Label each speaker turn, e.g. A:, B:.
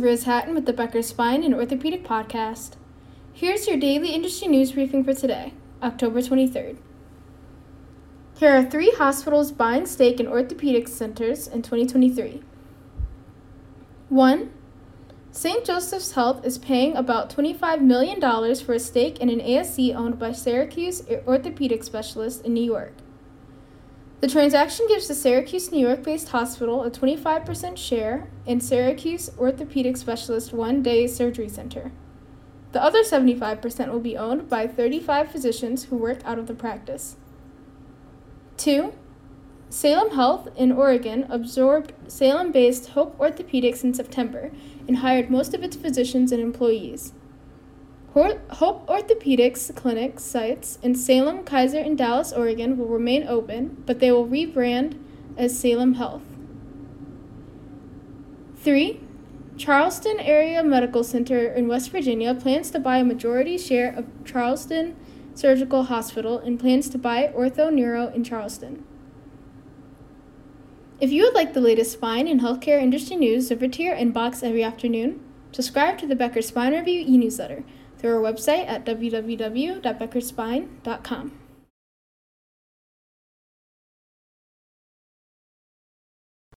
A: Riz Hatton with the Becker Spine and Orthopedic Podcast. Here's your daily industry news briefing for today, October 23rd. Here are three hospitals buying stake in orthopedic centers in 2023. 1. St. Joseph's Health is paying about $25 million for a stake in an ASC owned by Syracuse orthopedic specialists in New York. The transaction gives the Syracuse, New York based hospital a 25% share in Syracuse Orthopedic Specialist One Day Surgery Center. The other 75% will be owned by 35 physicians who work out of the practice. 2. Salem Health in Oregon absorbed Salem based Hope Orthopedics in September and hired most of its physicians and employees. Hope Orthopedics clinic sites in Salem, Keizer, and Dallas, Oregon will remain open, but they will rebrand as Salem Health. 3. Charleston Area Medical Center in West Virginia plans to buy a majority share of Charleston Surgical Hospital and plans to buy Ortho Neuro in Charleston. If you would like the latest spine and healthcare industry news delivered to your inbox every afternoon, subscribe to the Becker Spine Review e newsletter through our website at www.beckerspine.com.